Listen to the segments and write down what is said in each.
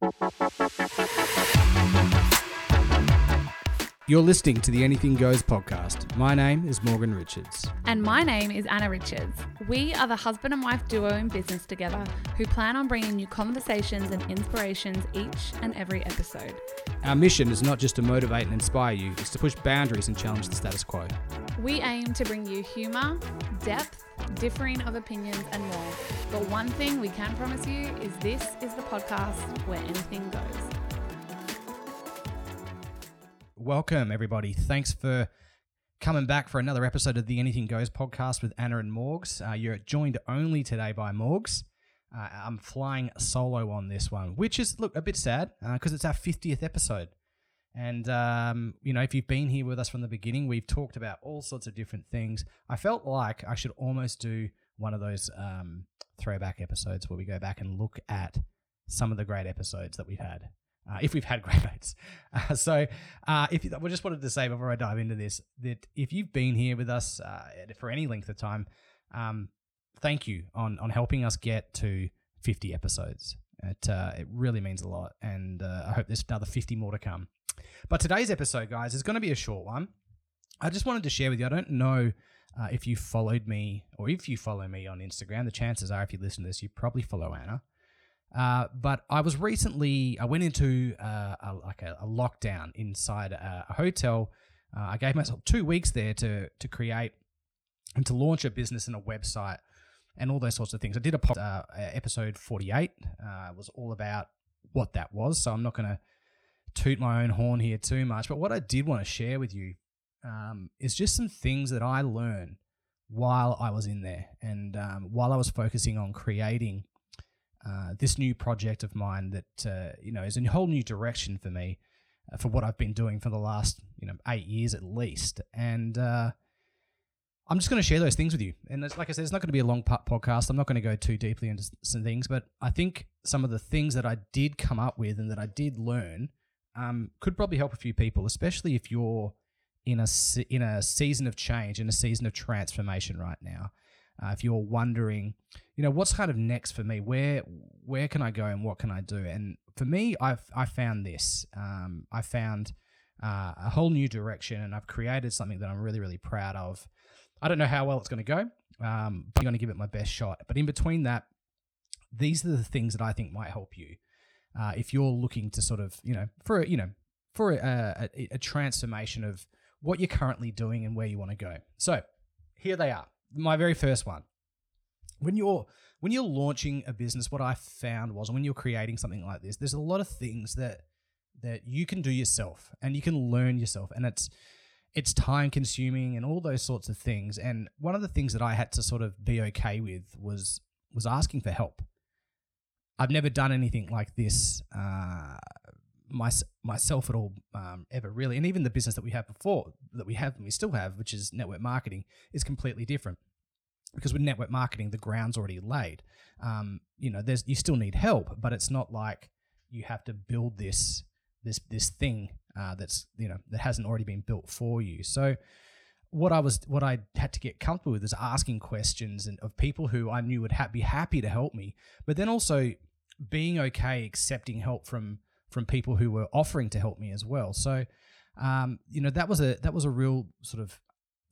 Thank you. You're listening to the Anything Goes podcast. My name is Morgan Richards. And my name is Anna Richards. We are the husband and wife duo in business together who plan on bringing you conversations and inspirations each and every episode. Our mission is not just to motivate and inspire you, it's to push boundaries and challenge the status quo. We aim to bring you humour, depth, differing of opinions, and more. But one thing we can promise you is this is the podcast where anything goes. Welcome, everybody. Thanks for coming back for another episode of the Anything Goes podcast with Anna and Morgs. Uh, you're joined only today by Morgs. Uh, I'm flying solo on this one, which is, look, a bit sad because uh, it's our 50th episode. And, um, you know, if you've been here with us from the beginning, we've talked about all sorts of different things. I felt like I should almost do one of those um, throwback episodes where we go back and look at some of the great episodes that we've had uh, if we've had great mates. Uh, so, uh, if I just wanted to say before I dive into this that if you've been here with us uh, for any length of time, um, thank you on on helping us get to 50 episodes. It uh, it really means a lot, and uh, I hope there's another 50 more to come. But today's episode, guys, is going to be a short one. I just wanted to share with you. I don't know if you followed me or if you follow me on Instagram. The chances are, if you listen to this, you probably follow Anna. Uh, but I was recently, I went into uh, a, like a, a, lockdown inside a, a hotel. Uh, I gave myself two weeks there to to create and to launch a business and a website and all those sorts of things. I did a uh, episode 48. Uh, was all about what that was. So I'm not going to toot my own horn here too much. But what I did want to share with you um, is just some things that I learned while I was in there and um, while I was focusing on creating uh, this new project of mine that uh, you know is a whole new direction for me uh, for what I've been doing for the last you know eight years at least, and uh, I'm just going to share those things with you. And like I said, it's not going to be a long podcast. I'm not going to go too deeply into some things, but I think some of the things that I did come up with and that I did learn um, could probably help a few people, especially if you're in a in a season of change, in a season of transformation right now. Uh, if you're wondering, you know, what's kind of next for me? Where where can I go and what can I do? And for me, I've I found this. Um, I found uh, a whole new direction, and I've created something that I'm really really proud of. I don't know how well it's going to go, um, but I'm going to give it my best shot. But in between that, these are the things that I think might help you uh, if you're looking to sort of you know for you know for a, a, a transformation of what you're currently doing and where you want to go. So here they are my very first one. When you're when you're launching a business, what I found was when you're creating something like this, there's a lot of things that that you can do yourself and you can learn yourself, and it's it's time consuming and all those sorts of things. And one of the things that I had to sort of be okay with was was asking for help. I've never done anything like this uh, my, myself at all um, ever really, and even the business that we have before that we have and we still have, which is network marketing, is completely different. Because with network marketing, the ground's already laid. Um, you know, there's you still need help, but it's not like you have to build this this this thing uh, that's you know that hasn't already been built for you. So what I was what I had to get comfortable with is asking questions and of people who I knew would ha- be happy to help me, but then also being okay accepting help from from people who were offering to help me as well. So, um, you know, that was a that was a real sort of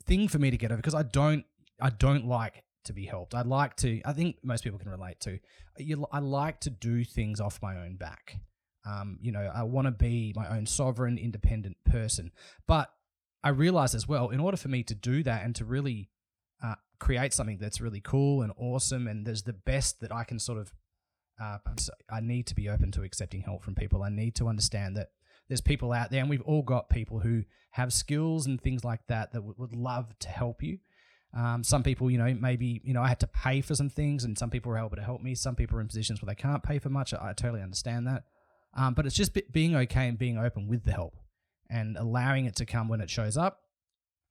thing for me to get over because I don't I don't like to be helped. I like to. I think most people can relate to. You, I like to do things off my own back. Um, you know, I want to be my own sovereign, independent person. But I realize as well, in order for me to do that and to really uh, create something that's really cool and awesome, and there's the best that I can sort of uh, I need to be open to accepting help from people. I need to understand that there's people out there, and we've all got people who have skills and things like that that would, would love to help you. Um, some people, you know, maybe you know, I had to pay for some things, and some people were able to help me. Some people are in positions where they can't pay for much. I, I totally understand that, um, but it's just being okay and being open with the help and allowing it to come when it shows up.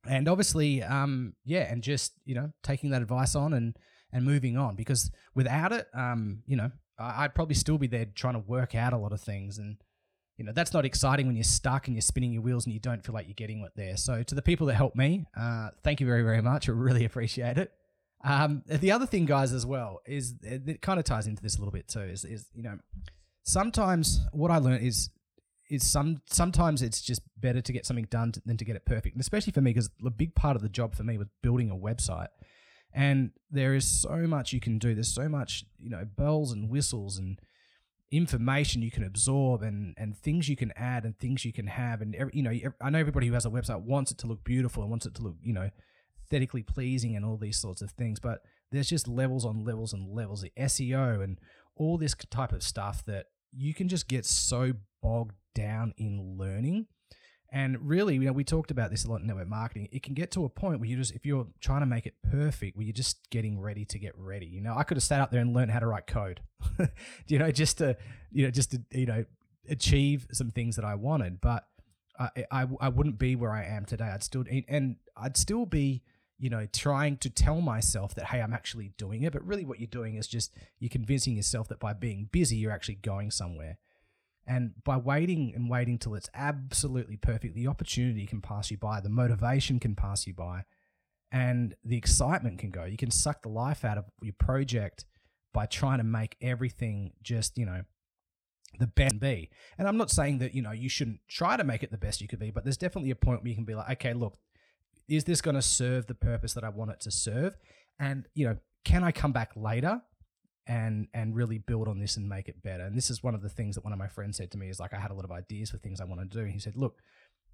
And obviously, um, yeah, and just you know, taking that advice on and and moving on because without it, um, you know, I'd probably still be there trying to work out a lot of things. And, you know, that's not exciting when you're stuck and you're spinning your wheels and you don't feel like you're getting what there. So, to the people that helped me, uh, thank you very, very much. I really appreciate it. Um, the other thing, guys, as well, is it kind of ties into this a little bit too, is, is, you know, sometimes what I learned is is some sometimes it's just better to get something done to, than to get it perfect. And especially for me, because the big part of the job for me was building a website. And there is so much you can do. There's so much, you know, bells and whistles and information you can absorb and and things you can add and things you can have and every, you know I know everybody who has a website wants it to look beautiful and wants it to look you know aesthetically pleasing and all these sorts of things but there's just levels on levels and levels of SEO and all this type of stuff that you can just get so bogged down in learning. And really, you know, we talked about this a lot in network marketing. It can get to a point where you just, if you're trying to make it perfect, where you're just getting ready to get ready. You know, I could have sat up there and learned how to write code, you know, just to, you know, just to, you know, achieve some things that I wanted. But I, I, I wouldn't be where I am today. I'd still, and I'd still be, you know, trying to tell myself that, hey, I'm actually doing it. But really, what you're doing is just you're convincing yourself that by being busy, you're actually going somewhere. And by waiting and waiting till it's absolutely perfect, the opportunity can pass you by, the motivation can pass you by, and the excitement can go. You can suck the life out of your project by trying to make everything just, you know, the best be. And I'm not saying that, you know, you shouldn't try to make it the best you could be, but there's definitely a point where you can be like, okay, look, is this going to serve the purpose that I want it to serve? And, you know, can I come back later and and really build on this and make it better. And this is one of the things that one of my friends said to me is like I had a lot of ideas for things I want to do. And he said, "Look,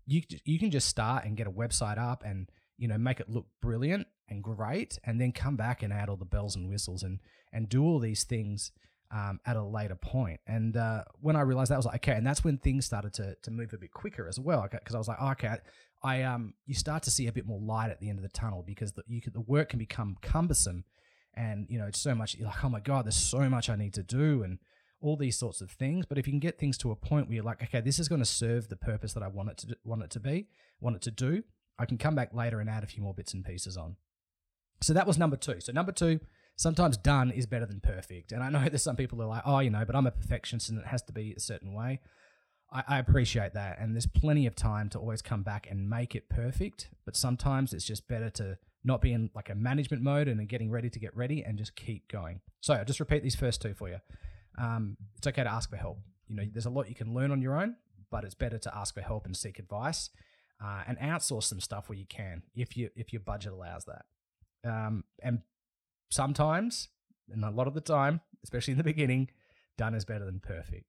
you you can just start and get a website up and you know make it look brilliant and great, and then come back and add all the bells and whistles and and do all these things." Um, at a later point. And uh, when I realized that, I was like, okay, and that's when things started to to move a bit quicker as well. Because I was like, oh, okay, I um, you start to see a bit more light at the end of the tunnel because the, you could, the work can become cumbersome and you know it's so much you're like oh my god there's so much i need to do and all these sorts of things. But if you can get things to a point where you're like okay this is going to serve the purpose that i want it to want it to be want it to do i can come back later and add a few more bits and pieces on. So that was number two. So number two sometimes done is better than perfect. And i know there's some people who are like oh you know but i'm a perfectionist and it has to be a certain way. I appreciate that. And there's plenty of time to always come back and make it perfect but sometimes it's just better to not be in like a management mode and getting ready to get ready and just keep going. So I'll just repeat these first two for you. Um, it's okay to ask for help. You know, there's a lot you can learn on your own, but it's better to ask for help and seek advice uh, and outsource some stuff where you can, if you if your budget allows that. Um, and sometimes, and a lot of the time, especially in the beginning, done is better than perfect.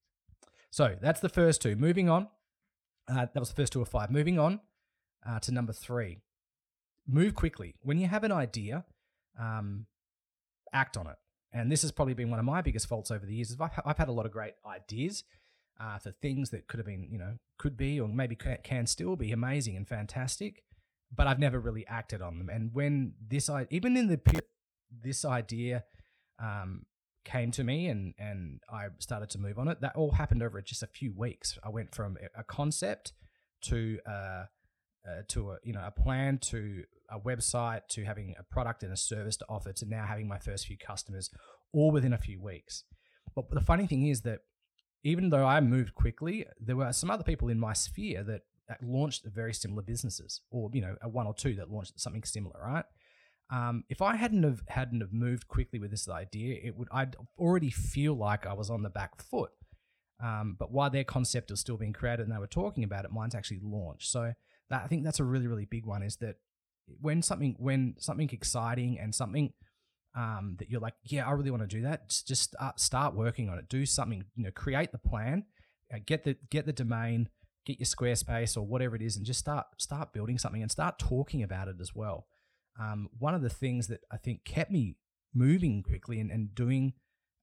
So that's the first two. Moving on, uh, that was the first two of five. Moving on uh, to number three move quickly. When you have an idea, um, act on it. And this has probably been one of my biggest faults over the years. Is I've, I've had a lot of great ideas uh, for things that could have been, you know, could be or maybe can still be amazing and fantastic, but I've never really acted on them. And when this, I even in the period, this idea um, came to me and and I started to move on it, that all happened over just a few weeks. I went from a concept to uh, uh, to a you know a plan to a website to having a product and a service to offer to now having my first few customers all within a few weeks. But the funny thing is that even though I moved quickly, there were some other people in my sphere that, launched very similar businesses, or you know, a one or two that launched something similar, right? Um, if I hadn't have hadn't have moved quickly with this idea, it would I'd already feel like I was on the back foot. Um, but while their concept was still being created and they were talking about it, mine's actually launched. So that I think that's a really really big one is that when something when something exciting and something um, that you're like yeah I really want to do that just start, start working on it. Do something you know create the plan uh, get the get the domain get your Squarespace or whatever it is and just start start building something and start talking about it as well. Um, one of the things that I think kept me moving quickly and, and doing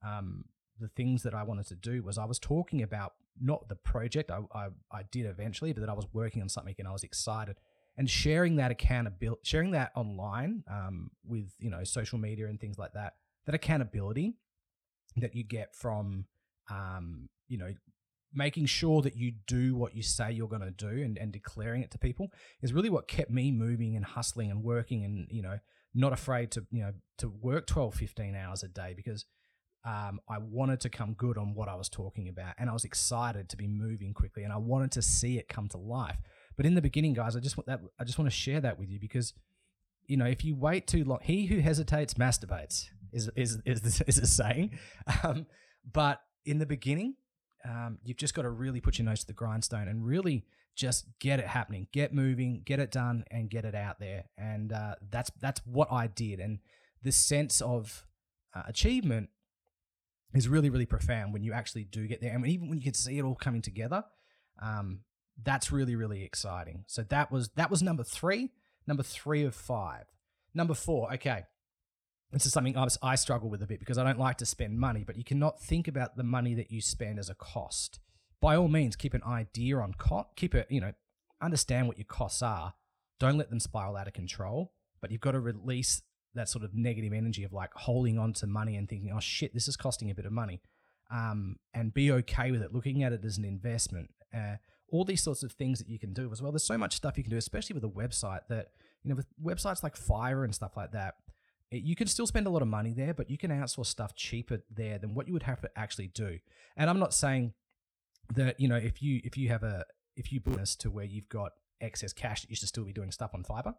um, the things that I wanted to do was I was talking about not the project I, I, I did eventually, but that I was working on something and I was excited and sharing that accountability, sharing that online um, with you know social media and things like that. That accountability that you get from um, you know making sure that you do what you say you're going to do and, and declaring it to people is really what kept me moving and hustling and working and you know not afraid to you know to work 12 15 hours a day because um, I wanted to come good on what I was talking about, and I was excited to be moving quickly, and I wanted to see it come to life. But in the beginning, guys, I just want that. I just want to share that with you because, you know, if you wait too long, he who hesitates masturbates is is is, is a saying. Um, but in the beginning, um, you've just got to really put your nose to the grindstone and really just get it happening, get moving, get it done, and get it out there. And uh, that's that's what I did. And the sense of uh, achievement is really really profound when you actually do get there, and even when you can see it all coming together. Um, that's really really exciting. So that was that was number three. Number three of five. Number four. Okay, this is something I, I struggle with a bit because I don't like to spend money, but you cannot think about the money that you spend as a cost. By all means, keep an idea on cost. Keep it, you know, understand what your costs are. Don't let them spiral out of control. But you've got to release that sort of negative energy of like holding on to money and thinking, oh shit, this is costing a bit of money. Um, and be okay with it, looking at it as an investment. Uh, all these sorts of things that you can do as well. There's so much stuff you can do, especially with a website that, you know, with websites like Fiverr and stuff like that you can still spend a lot of money there, but you can outsource stuff cheaper there than what you would have to actually do. And I'm not saying that you know if you if you have a if you business to where you've got excess cash you should still be doing stuff on Fiverr,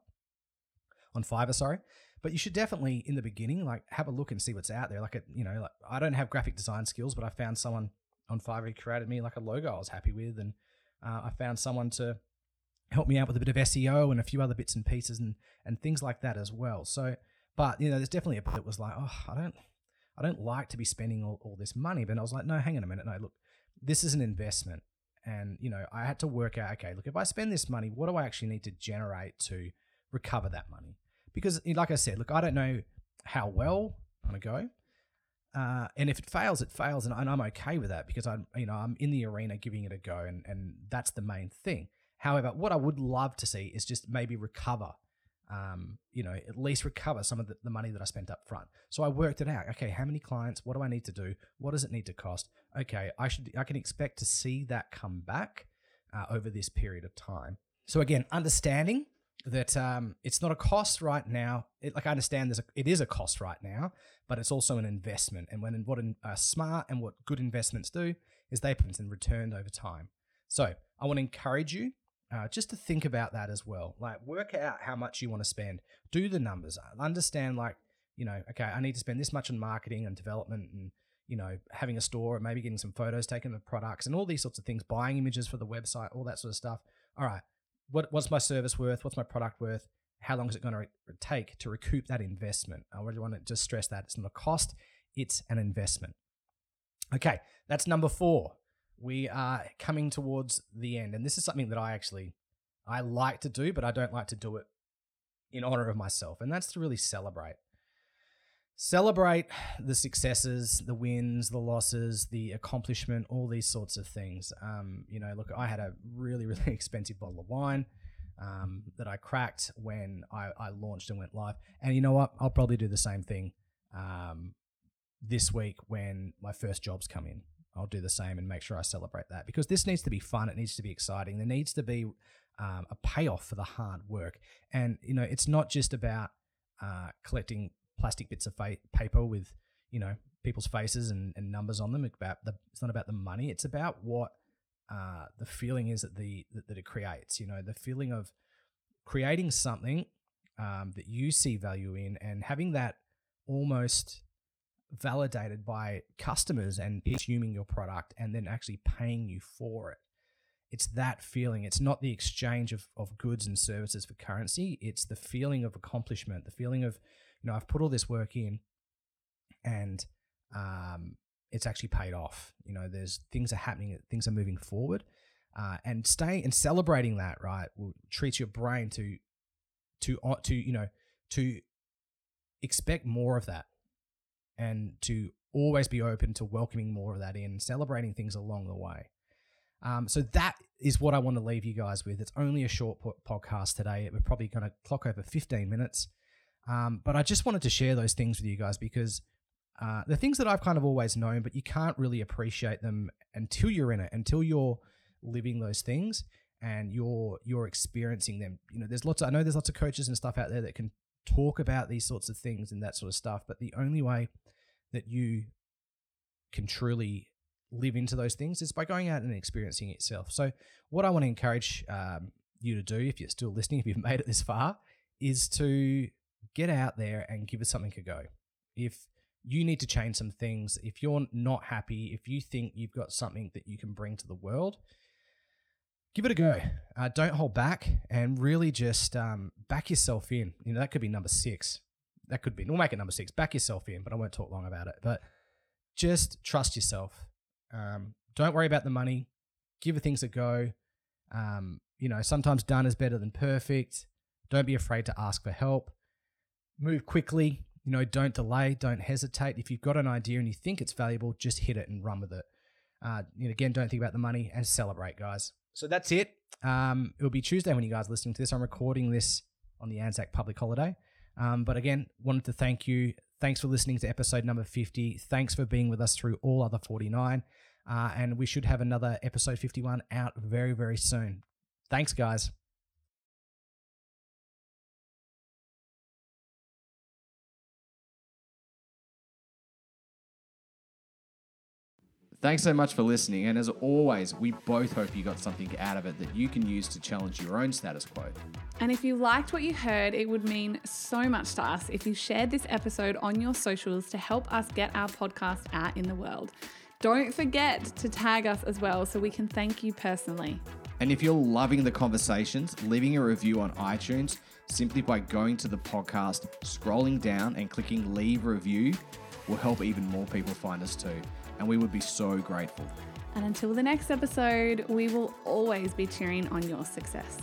on Fiverr, sorry. But you should definitely in the beginning like have a look and see what's out there. Like a, you know, like I don't have graphic design skills, but I found someone on Fiverr who created me like a logo I was happy with, and uh, I found someone to help me out with a bit of SEO and a few other bits and pieces and and things like that as well. So but you know, there's definitely a part that was like, oh, I don't, I don't like to be spending all, all this money. But I was like, no, hang on a minute, no, look, this is an investment, and you know, I had to work out, okay, look, if I spend this money, what do I actually need to generate to recover that money? Because, like I said, look, I don't know how well I'm gonna go. Uh, and if it fails, it fails, and, I'm okay with that because I'm, you know, I'm in the arena giving it a go, and and that's the main thing. However, what I would love to see is just maybe recover um, you know, at least recover some of the, the, money that I spent up front. So I worked it out. Okay, how many clients? What do I need to do? What does it need to cost? Okay, I should I can expect to see that come back uh, over this period of time. So again, understanding that um, it's not a cost right now. It, like I understand there's a, it is a cost right now, but it's also an investment. And when what uh, smart and what good investments do is they put in returned over time. So I want to encourage you uh, just to think about that as well. Like, work out how much you want to spend. Do the numbers. Understand, like, you know, okay, I need to spend this much on marketing and development and, you know, having a store and maybe getting some photos taken of products and all these sorts of things, buying images for the website, all that sort of stuff. All right, what, what's my service worth? What's my product worth? How long is it going to re- take to recoup that investment? I really want to just stress that it's not a cost, it's an investment. Okay, that's number four we are coming towards the end, and this is something that I actually I like to do, but I don't like to do it in honor of myself, and that's to really celebrate. Celebrate the successes, the wins, the losses, the accomplishment, all these sorts of things. Um, you know, look, I had a really, really expensive bottle of wine um, that I cracked when I, I, launched and went live. And you know what? I'll probably do the same thing um, this week when my first jobs come in. I'll do the same and make sure I celebrate that because this needs to be fun. It needs to be exciting. There needs to be um, a payoff for the hard work. And, you know, it's not just about uh, collecting plastic bits of fa- paper with, you know, people's faces and, and numbers on them. It's, about the, it's not about the money. It's about what uh, the feeling is that, the, that, that, it creates, you know, the feeling of creating something um, that you see value in and having that almost validated by customers and consuming your product and then actually paying you for it. It's that feeling. It's not the exchange of, of goods and services for currency. It's the feeling of accomplishment, the feeling of, you know, I've put all this work in and um, it's actually paid off. You know, there's things are happening, things are moving forward. Uh, and staying and celebrating that, right, will treat your brain to, to, uh, to, you know, to expect more of that and to always be open to welcoming more of that in, celebrating things along the way. Um, so that is what I want to leave you guys with. It's only a short po- podcast today. We're probably going to clock over 15 minutes. Um, but I just wanted to share those things with you guys because uh, the things that I've kind of always known, but you can't really appreciate them until you're in it, until you're living those things and you're you're experiencing them. You know, there's lots. Of, I know there's lots of coaches and stuff out there that can talk about these sorts of things and that sort of stuff, but the only way that you can truly live into those things is by going out and experiencing it yourself. So, what I want to encourage um, you to do, if you're still listening, if you've made it this far, is to get out there and give it something a go. If you need to change some things. If you're not happy, if you think you've got something that you can bring to the world, give it a go. Uh, don't hold back and really just um, back yourself in. You know, that could be number six. That could be, we'll make it number six. Back yourself in, but I won't talk long about it. But just trust yourself. Um, don't worry about the money. Give the things a go. Um, you know, sometimes done is better than perfect. Don't be afraid to ask for help. Move quickly. You know, don't delay. Don't hesitate. If you've got an idea and you think it's valuable, just hit it and run with it. Uh, know, again, don't think about the money and celebrate, guys. So that's it. Um, it'll be Tuesday when you guys are listening to this. I'm recording this on the Anzac public holiday. Um, but again, wanted to thank you. Thanks for listening to episode number 50. Thanks for being with us through all other 49. Uh, and we should have another episode 51 out very, very soon. Thanks, guys. Thanks so much for listening, and as always, we both hope you got something out of it that you can use to challenge your own status quo. And if you liked what you heard, it would mean so much to us if you shared this episode on your socials to help us get our podcast out in the world. Don't forget to tag us as well so we can thank you personally. And if you're loving the conversations, leaving a review on iTunes simply by going to the podcast, scrolling down, and clicking leave review will help even more people find us too. And we would be so grateful. And until the next episode, we will always be cheering on your success.